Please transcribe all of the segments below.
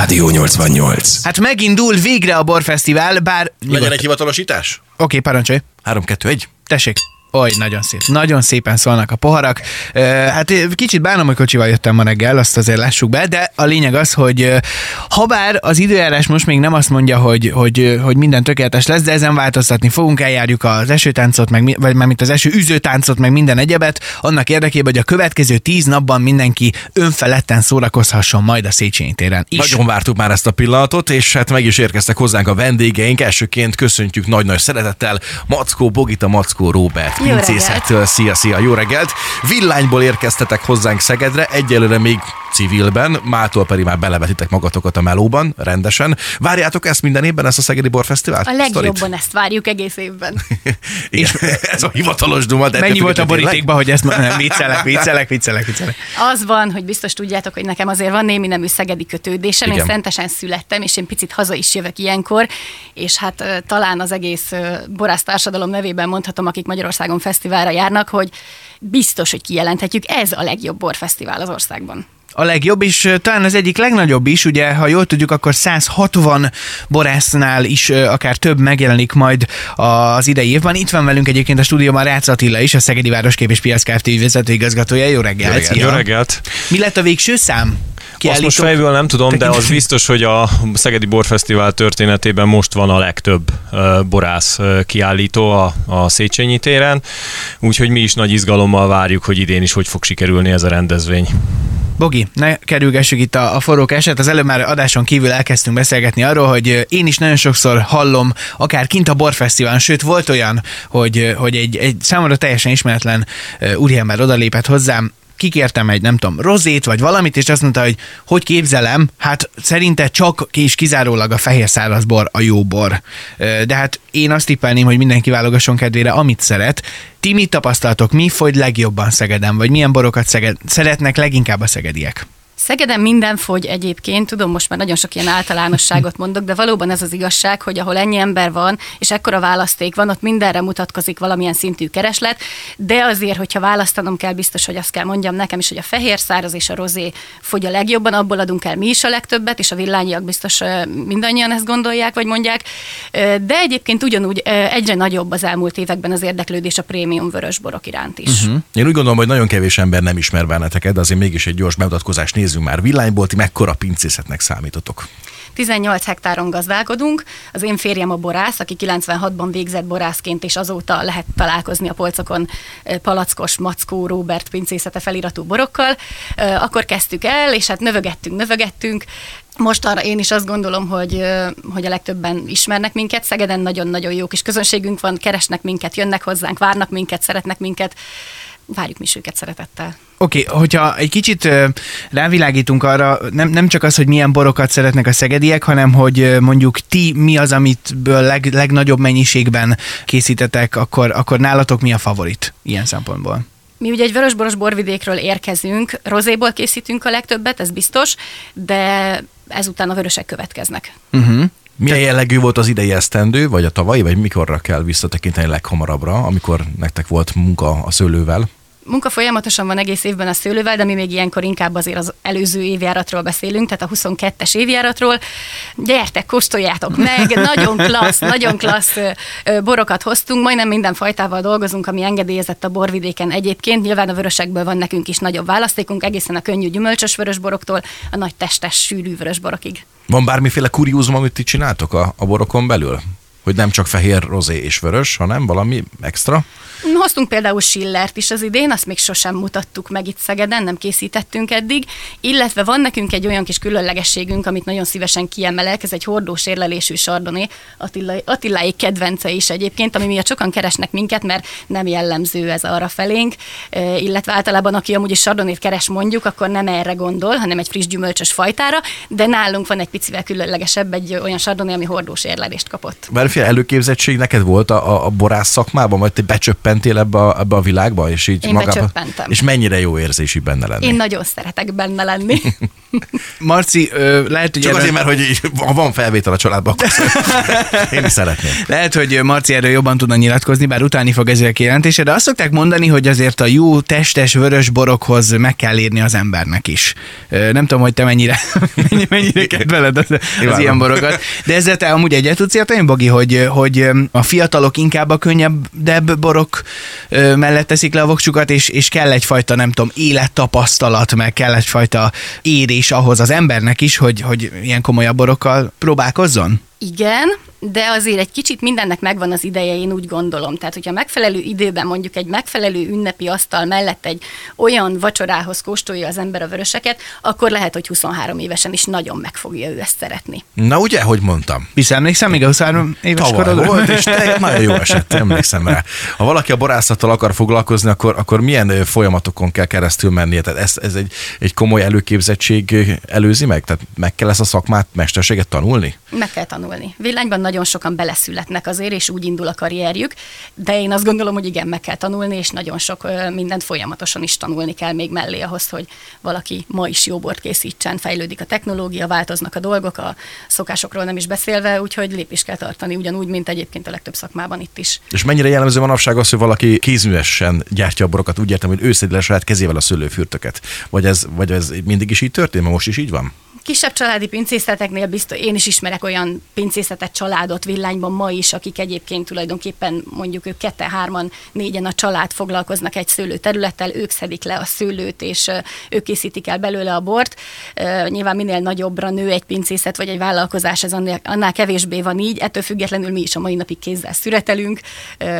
Rádió 88. Hát megindul végre a borfesztivál, bár... Legyen egy hivatalosítás? Oké, okay, parancsolj. 3, 2, 1. Tessék. Oly, nagyon szép. Nagyon szépen szólnak a poharak. Hát kicsit bánom, hogy kocsival jöttem ma reggel, azt azért lássuk be, de a lényeg az, hogy ha bár az időjárás most még nem azt mondja, hogy, hogy, hogy minden tökéletes lesz, de ezen változtatni fogunk, eljárjuk az esőtáncot, meg, vagy már mint az eső üzőtáncot, meg minden egyebet, annak érdekében, hogy a következő tíz napban mindenki önfeledten szórakozhasson majd a Széchenyi téren is. Nagyon vártuk már ezt a pillanatot, és hát meg is érkeztek hozzánk a vendégeink. Elsőként köszöntjük nagy-nagy szeretettel Mackó Bogita, Mackó Robert pincészettől. Szia, szia, jó reggelt! Villányból érkeztetek hozzánk Szegedre, egyelőre még civilben, mától pedig már belevetitek magatokat a melóban, rendesen. Várjátok ezt minden évben, ezt a Szegedi Borfesztivált? A legjobban Sztorit? ezt várjuk egész évben. és ez a hivatalos duma. De mennyi volt a borítékban, hogy ezt nem viccelek, viccelek, viccelek, viccelek. Az van, hogy biztos tudjátok, hogy nekem azért van némi nemű szegedi kötődésem. Igen. Én szentesen születtem, és én picit haza is jövök ilyenkor, és hát talán az egész borász társadalom nevében mondhatom, akik Magyarországon fesztiválra járnak, hogy biztos, hogy kijelenthetjük, ez a legjobb borfesztivál az országban a legjobb, és talán az egyik legnagyobb is, ugye, ha jól tudjuk, akkor 160 borásznál is akár több megjelenik majd az idei évben. Itt van velünk egyébként a stúdióban Rácz Attila is, a Szegedi Városkép és Piac Kft. vezetőigazgatója. Jó reggelt! Jó reggelt! Jó reggelt. Mi lett a végső szám? Azt most fejből nem tudom, de az biztos, hogy a Szegedi Borfesztivál történetében most van a legtöbb borász kiállító a, a Széchenyi téren, úgyhogy mi is nagy izgalommal várjuk, hogy idén is hogy fog sikerülni ez a rendezvény. Bogi, ne kerülgessük itt a, a forró eset. Az előbb már adáson kívül elkezdtünk beszélgetni arról, hogy én is nagyon sokszor hallom, akár kint a borfesztiválon, sőt volt olyan, hogy, hogy egy, egy számomra teljesen ismeretlen úriember odalépett hozzám, kikértem egy, nem tudom, rozét, vagy valamit, és azt mondta, hogy hogy képzelem, hát szerinte csak és kizárólag a fehér szárazbor a jó bor. De hát én azt tippelném, hogy mindenki válogasson kedvére, amit szeret. Ti mit tapasztaltok, mi fogy legjobban Szegeden, vagy milyen borokat szeged, szeretnek leginkább a szegediek? Szegeden minden fogy egyébként, tudom, most már nagyon sok ilyen általánosságot mondok, de valóban ez az igazság, hogy ahol ennyi ember van, és ekkora választék van, ott mindenre mutatkozik valamilyen szintű kereslet, de azért, hogyha választanom kell, biztos, hogy azt kell mondjam nekem is, hogy a fehér száraz és a rozé fogy a legjobban, abból adunk el mi is a legtöbbet, és a villányiak biztos mindannyian ezt gondolják, vagy mondják. De egyébként ugyanúgy egyre nagyobb az elmúlt években az érdeklődés a prémium vörösborok iránt is. Uh-huh. Én úgy gondolom, hogy nagyon kevés ember nem ismer benneteket, de azért mégis egy gyors bemutatkozást néz nézzünk már villányból, ti mekkora pincészetnek számítotok? 18 hektáron gazdálkodunk. Az én férjem a borász, aki 96-ban végzett borászként, és azóta lehet találkozni a polcokon palackos, mackó, Robert pincészete feliratú borokkal. Akkor kezdtük el, és hát növögettünk, növögettünk. Most arra én is azt gondolom, hogy, hogy a legtöbben ismernek minket. Szegeden nagyon-nagyon jó kis közönségünk van, keresnek minket, jönnek hozzánk, várnak minket, szeretnek minket. Várjuk mi is őket szeretettel. Oké, okay, hogyha egy kicsit rávilágítunk arra, nem, nem csak az, hogy milyen borokat szeretnek a szegediek, hanem hogy mondjuk ti mi az, amitből leg, legnagyobb mennyiségben készítetek, akkor, akkor nálatok mi a favorit ilyen szempontból? Mi ugye egy vörösboros borvidékről érkezünk, rozéból készítünk a legtöbbet, ez biztos, de ezután a vörösek következnek. Uh-huh. Milyen jellegű volt az idei esztendő, vagy a tavalyi, vagy mikorra kell visszatekinteni leghamarabbra, amikor nektek volt munka a szőlővel? Munka folyamatosan van egész évben a szőlővel, de mi még ilyenkor inkább azért az előző évjáratról beszélünk, tehát a 22-es évjáratról. Gyertek, kóstoljátok meg, nagyon klassz, nagyon klassz borokat hoztunk, majdnem minden fajtával dolgozunk, ami engedélyezett a borvidéken egyébként. Nyilván a vörösekből van nekünk is nagyobb választékunk, egészen a könnyű gyümölcsös vörösboroktól a nagy testes, sűrű vörösborokig. Van bármiféle kuriózum, amit ti csináltok a, a borokon belül? Hogy nem csak fehér, rozé és vörös, hanem valami extra? Hoztunk például Schillert is az idén, azt még sosem mutattuk meg itt Szegeden, nem készítettünk eddig, illetve van nekünk egy olyan kis különlegességünk, amit nagyon szívesen kiemelek, ez egy hordós érlelésű sardoné, Attila, Attiláik kedvence is egyébként, ami miatt sokan keresnek minket, mert nem jellemző ez arra felénk, illetve általában aki amúgy is sardonét keres mondjuk, akkor nem erre gondol, hanem egy friss gyümölcsös fajtára, de nálunk van egy picivel különlegesebb, egy olyan sardoné, ami hordós érlelést kapott. Bár ilyen előképzettség neked volt a, a borász szakmában, vagy te becsöppentél ebbe a, ebbe a világba? És így Én magába, És mennyire jó érzés így benne lenni? Én nagyon szeretek benne lenni. Marci, lehet, hogy... Csak erről... azért, mert hogy ha van felvétel a családban, akkor én is szeretném. Lehet, hogy Marci erről jobban tudna nyilatkozni, bár utáni fog ezzel a kijelentése, de azt szokták mondani, hogy azért a jó testes vörös borokhoz meg kell írni az embernek is. Nem tudom, hogy te mennyire, mennyire kedveled az, az ilyen borokat. De ezzel te amúgy egyet tudsz érteni, Bogi, hogy, hogy a fiatalok inkább a könnyebb borok mellett teszik le a voksukat, és, és kell egyfajta, nem tudom, élettapasztalat, meg kell egyfajta érés ahhoz az embernek is, hogy, hogy ilyen komolyabb borokkal próbálkozzon? Igen, de azért egy kicsit mindennek megvan az ideje, én úgy gondolom. Tehát, hogyha megfelelő időben mondjuk egy megfelelő ünnepi asztal mellett egy olyan vacsorához kóstolja az ember a vöröseket, akkor lehet, hogy 23 évesen is nagyon meg fogja ő ezt szeretni. Na ugye, hogy mondtam? Visszaemlékszem még a 23 éves Tavaly volt, és te nagyon jó esett, emlékszem rá. Ha valaki a borászattal akar foglalkozni, akkor, akkor milyen folyamatokon kell keresztül mennie? Tehát ez, ez egy, egy komoly előképzettség előzi meg? Tehát meg kell ezt a szakmát, mesterséget tanulni? Meg kell tanulni. Villányban nagyon sokan beleszületnek azért, és úgy indul a karrierjük, de én azt gondolom, hogy igen, meg kell tanulni, és nagyon sok mindent folyamatosan is tanulni kell még mellé ahhoz, hogy valaki ma is jó bort készítsen, fejlődik a technológia, változnak a dolgok, a szokásokról nem is beszélve, úgyhogy lépés kell tartani, ugyanúgy, mint egyébként a legtöbb szakmában itt is. És mennyire jellemző manapság az, hogy valaki kézművesen gyártja a borokat, úgy értem, hogy őszedi le saját kezével a szőlőfürtöket? Vagy ez, vagy ez mindig is így történt, most is így van? Kisebb családi pincészeteknél biztos, én is ismerek olyan pincészetet családot villányban ma is, akik egyébként tulajdonképpen mondjuk ők kette, hárman, négyen a család foglalkoznak egy szőlőterülettel, ők szedik le a szőlőt, és ők készítik el belőle a bort. Nyilván minél nagyobbra nő egy pincészet vagy egy vállalkozás, ez annál, annál kevésbé van így, ettől függetlenül mi is a mai napig kézzel szüretelünk.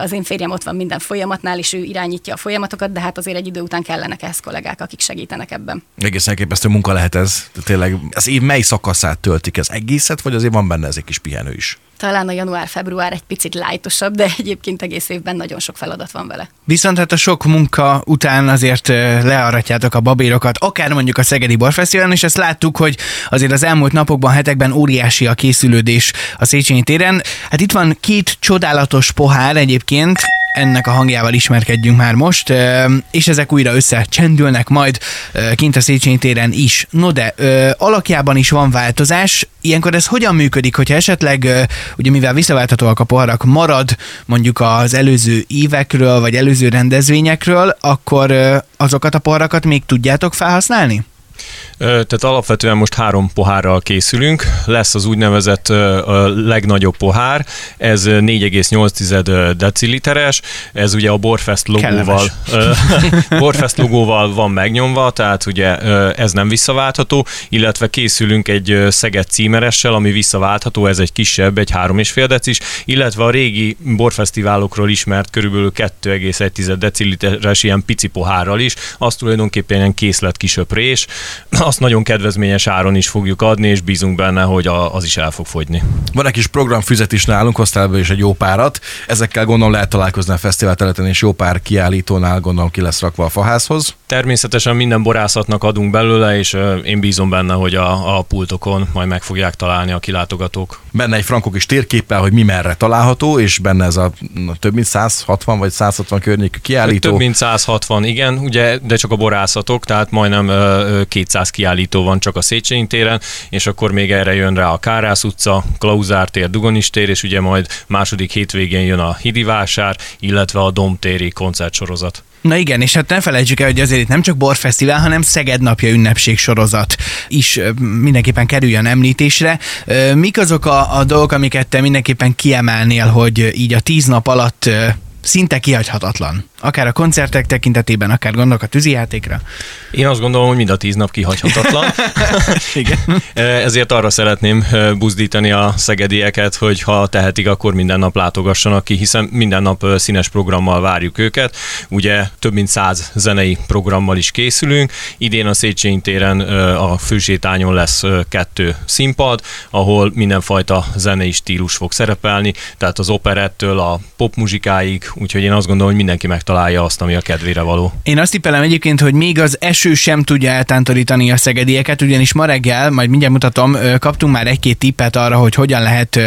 Az én férjem ott van minden folyamatnál, és ő irányítja a folyamatokat, de hát azért egy idő után kellenek ehhez kollégák, akik segítenek ebben. Egészen elképesztő munka lehet ez. Tényleg az év mely szakaszát töltik? Ez egészet, vagy azért van benne ez egy kis pihenő is? Talán a január-február egy picit lájtosabb, de egyébként egész évben nagyon sok feladat van vele. Viszont hát a sok munka után azért learatjátok a babérokat, akár mondjuk a Szegedi Borfesztiválon, és ezt láttuk, hogy azért az elmúlt napokban, hetekben óriási a készülődés a Széchenyi téren. Hát itt van két csodálatos pohár egyébként, ennek a hangjával ismerkedjünk már most, és ezek újra összecsendülnek majd kint a Széchenyi téren is. No de, alakjában is van változás, ilyenkor ez hogyan működik, hogyha esetleg, ugye mivel visszaválthatóak a poharak, marad mondjuk az előző évekről, vagy előző rendezvényekről, akkor azokat a poharakat még tudjátok felhasználni? Tehát alapvetően most három pohárral készülünk. Lesz az úgynevezett a legnagyobb pohár, ez 4,8 deciliteres, ez ugye a Borfest logóval, Borfest logóval van megnyomva, tehát ugye ez nem visszaváltható, illetve készülünk egy Szeged címeressel, ami visszaváltható, ez egy kisebb, egy 3,5 decis, illetve a régi borfesztiválokról ismert körülbelül 2,1 deciliteres ilyen pici pohárral is, az tulajdonképpen ilyen készlet kisöprés, azt nagyon kedvezményes áron is fogjuk adni, és bízunk benne, hogy a, az is el fog fogyni. Van egy kis programfüzet is nálunk, hoztál is egy jó párat. Ezekkel gondolom lehet találkozni a fesztivál területen, és jó pár kiállítónál gondolom ki lesz rakva a faházhoz. Természetesen minden borászatnak adunk belőle, és én bízom benne, hogy a, a pultokon majd meg fogják találni a kilátogatók. Benne egy frankok is térképpel, hogy mi merre található, és benne ez a több mint 160 vagy 160 környékű kiállító. Több mint 160, igen, ugye, de csak a borászatok, tehát majdnem 200 kiállító van csak a Széchenyi téren, és akkor még erre jön rá a Kárász utca, Klauzár tér, Dugonis tér, és ugye majd második hétvégén jön a Hidi vásár, illetve a Domtéri koncertsorozat. Na igen, és hát ne felejtsük el, hogy azért itt nem csak borfesztivál, hanem Szeged napja ünnepség sorozat is mindenképpen kerüljön említésre. Mik azok a, a dolgok, amiket te mindenképpen kiemelnél, hogy így a tíz nap alatt szinte kihagyhatatlan? Akár a koncertek tekintetében, akár gondolok a tűzijátékra? Én azt gondolom, hogy mind a tíz nap kihagyhatatlan. Igen. Ezért arra szeretném buzdítani a szegedieket, hogy ha tehetik, akkor minden nap látogassanak ki, hiszen minden nap színes programmal várjuk őket. Ugye több mint száz zenei programmal is készülünk. Idén a Széchenyi téren a fősétányon lesz kettő színpad, ahol mindenfajta zenei stílus fog szerepelni, tehát az operettől a popmuzsikáig, úgyhogy én azt gondolom, hogy mindenki megtalálja azt, ami a kedvére való. Én azt tippelem egyébként, hogy még az eső sem tudja eltántorítani a szegedieket, ugyanis ma reggel, majd mindjárt mutatom, kaptunk már egy-két tippet arra, hogy hogyan lehet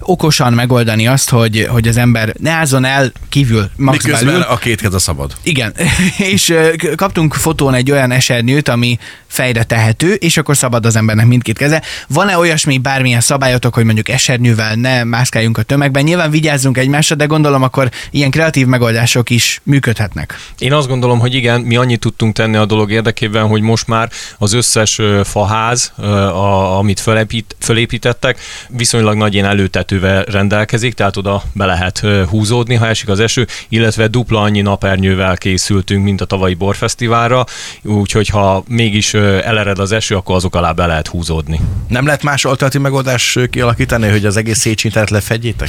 okosan megoldani azt, hogy, hogy az ember ne álljon el kívül max Miközben belül. a két kez a szabad. Igen, és kaptunk fotón egy olyan esernyőt, ami fejre tehető, és akkor szabad az embernek mindkét keze. Van-e olyasmi bármilyen szabályotok, hogy mondjuk esernyővel ne mászkáljunk a tömegben? Nyilván vigyázzunk egymásra, de gondolom akkor ilyen kreatív megoldások is működhetnek. Én azt gondolom, hogy igen, mi annyit tudtunk tenni a dolog érdekében, hogy most már az összes faház, a, amit fölépít, fölépítettek, viszonylag nagy ilyen előtetővel rendelkezik, tehát oda be lehet húzódni, ha esik az eső, illetve dupla annyi napernyővel készültünk, mint a tavalyi borfesztiválra, úgyhogy ha mégis elered az eső, akkor azok alá be lehet húzódni. Nem lehet más alternatív megoldás kialakítani, hogy az egész Széchenyi lefedjétek?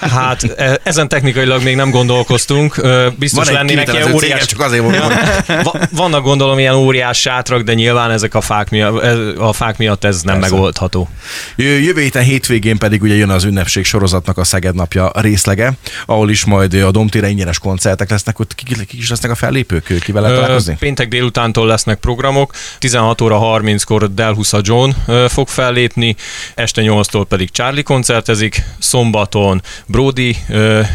hát e, ezen technikailag még nem gondolkoztunk. Biztos lennének ilyen óriás... Csak azért mondom. Vannak gondolom ilyen óriás sátrak, de nyilván ezek a fák miatt, a fák miatt ez nem Persze. megoldható. Jövő héten hétvégén pedig ugye jön az ünnepség sorozatnak a Szeged napja részlege, ahol is majd a Domtére ingyenes koncertek lesznek, ott kik, ki is lesznek a fellépők, kivel lehet találkozni? Péntek délutántól lesznek programok, 16 óra 30-kor Delhusa John fog fellépni, este 8-tól pedig Charlie koncertezik, szombaton Brody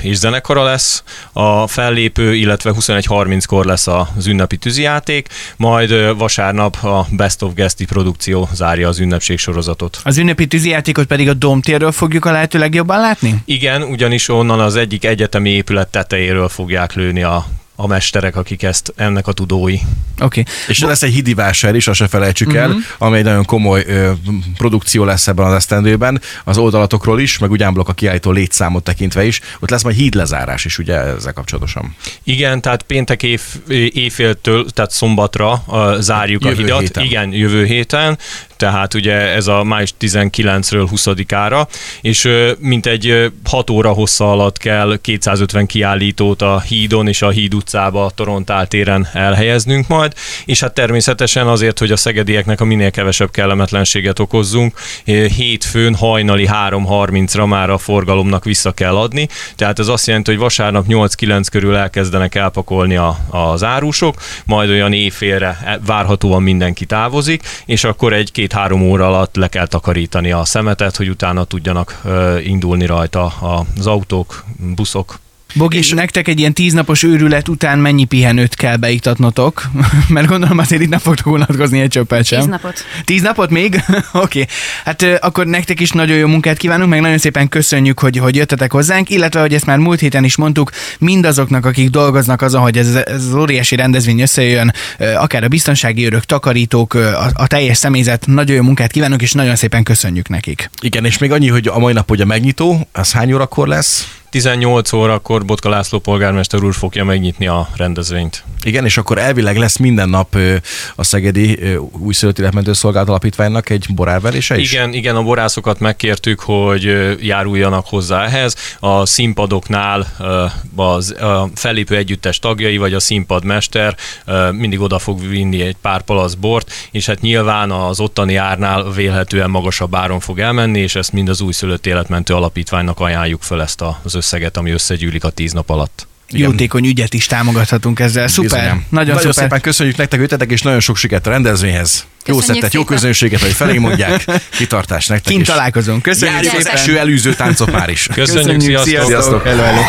és zenekara lesz a fellépő, illetve 21.30-kor lesz az ünnepi tűzijáték, majd vasárnap a Best of Guesti produkció zárja az ünnepség sorozatot. Az ünnepi tűzijátékot pedig a Domtérről fogjuk a lehető legjobban látni? Igen, ugyanis onnan az egyik egyetemi épület tetejéről fogják lőni a a mesterek, akik ezt ennek a tudói. Oké. Okay. És Bo- lesz egy hidi vásár is, azt se felejtsük uh-huh. el, mhm. ami egy nagyon komoly ö, produkció lesz ebben az esztendőben, az oldalatokról is, meg ugyánblok a kiállító létszámot tekintve is. Ott lesz majd hídlezárás is, ugye ezzel kapcsolatosan. Igen, tehát péntek év, éjféltől, tehát szombatra uh, zárjuk jövő a hidat. Héten. Igen, jövő héten tehát ugye ez a május 19-ről 20-ára, és mint egy 6 óra hossza alatt kell 250 kiállítót a hídon és a híd utcába, a Torontál téren elhelyeznünk majd, és hát természetesen azért, hogy a szegedieknek a minél kevesebb kellemetlenséget okozzunk, hétfőn hajnali 3.30-ra már a forgalomnak vissza kell adni, tehát ez azt jelenti, hogy vasárnap 8-9 körül elkezdenek elpakolni a, az árusok, majd olyan éjfélre e, várhatóan mindenki távozik, és akkor egy két két-három óra alatt le kell takarítani a szemetet, hogy utána tudjanak indulni rajta az autók, buszok, Bogi, és nektek egy ilyen tíznapos őrület után mennyi pihenőt kell beiktatnotok? Mert gondolom azért itt nem fogtok unatkozni egy csöppet sem. Tíz napot. Tíz napot még? Oké. okay. Hát akkor nektek is nagyon jó munkát kívánunk, meg nagyon szépen köszönjük, hogy, hogy jöttetek hozzánk, illetve, hogy ezt már múlt héten is mondtuk, mindazoknak, akik dolgoznak azon, hogy ez, ez az óriási rendezvény összejön, akár a biztonsági őrök, takarítók, a, a teljes személyzet, nagyon jó munkát kívánunk, és nagyon szépen köszönjük nekik. Igen, és még annyi, hogy a mai nap ugye megnyitó, az hány órakor lesz? 18 órakor Botka László polgármester úr fogja megnyitni a rendezvényt. Igen, és akkor elvileg lesz minden nap a Szegedi újszülött életmentőszolgálat alapítványnak egy borárverése is? Igen, igen, a borászokat megkértük, hogy járuljanak hozzá ehhez. A színpadoknál az, a fellépő együttes tagjai, vagy a színpadmester mindig oda fog vinni egy pár palasz bort, és hát nyilván az ottani árnál vélhetően magasabb áron fog elmenni, és ezt mind az újszülött életmentő alapítványnak ajánljuk föl ezt az összeget, ami összegyűlik a tíz nap alatt. Igen. jótékony ügyet is támogathatunk ezzel. Szuper, Bizonyám. nagyon, nagyon szuper. szépen köszönjük nektek, ötetek, és nagyon sok sikert a rendezvényhez. Jó szettet, jó közönséget, hogy felé mondják. Kitartás nektek Kint is. találkozunk. Köszönjük Járjuk szépen. az eső előző táncok már is. Köszönjük, Köszönjük sziasztok. sziasztok. Hello, hello.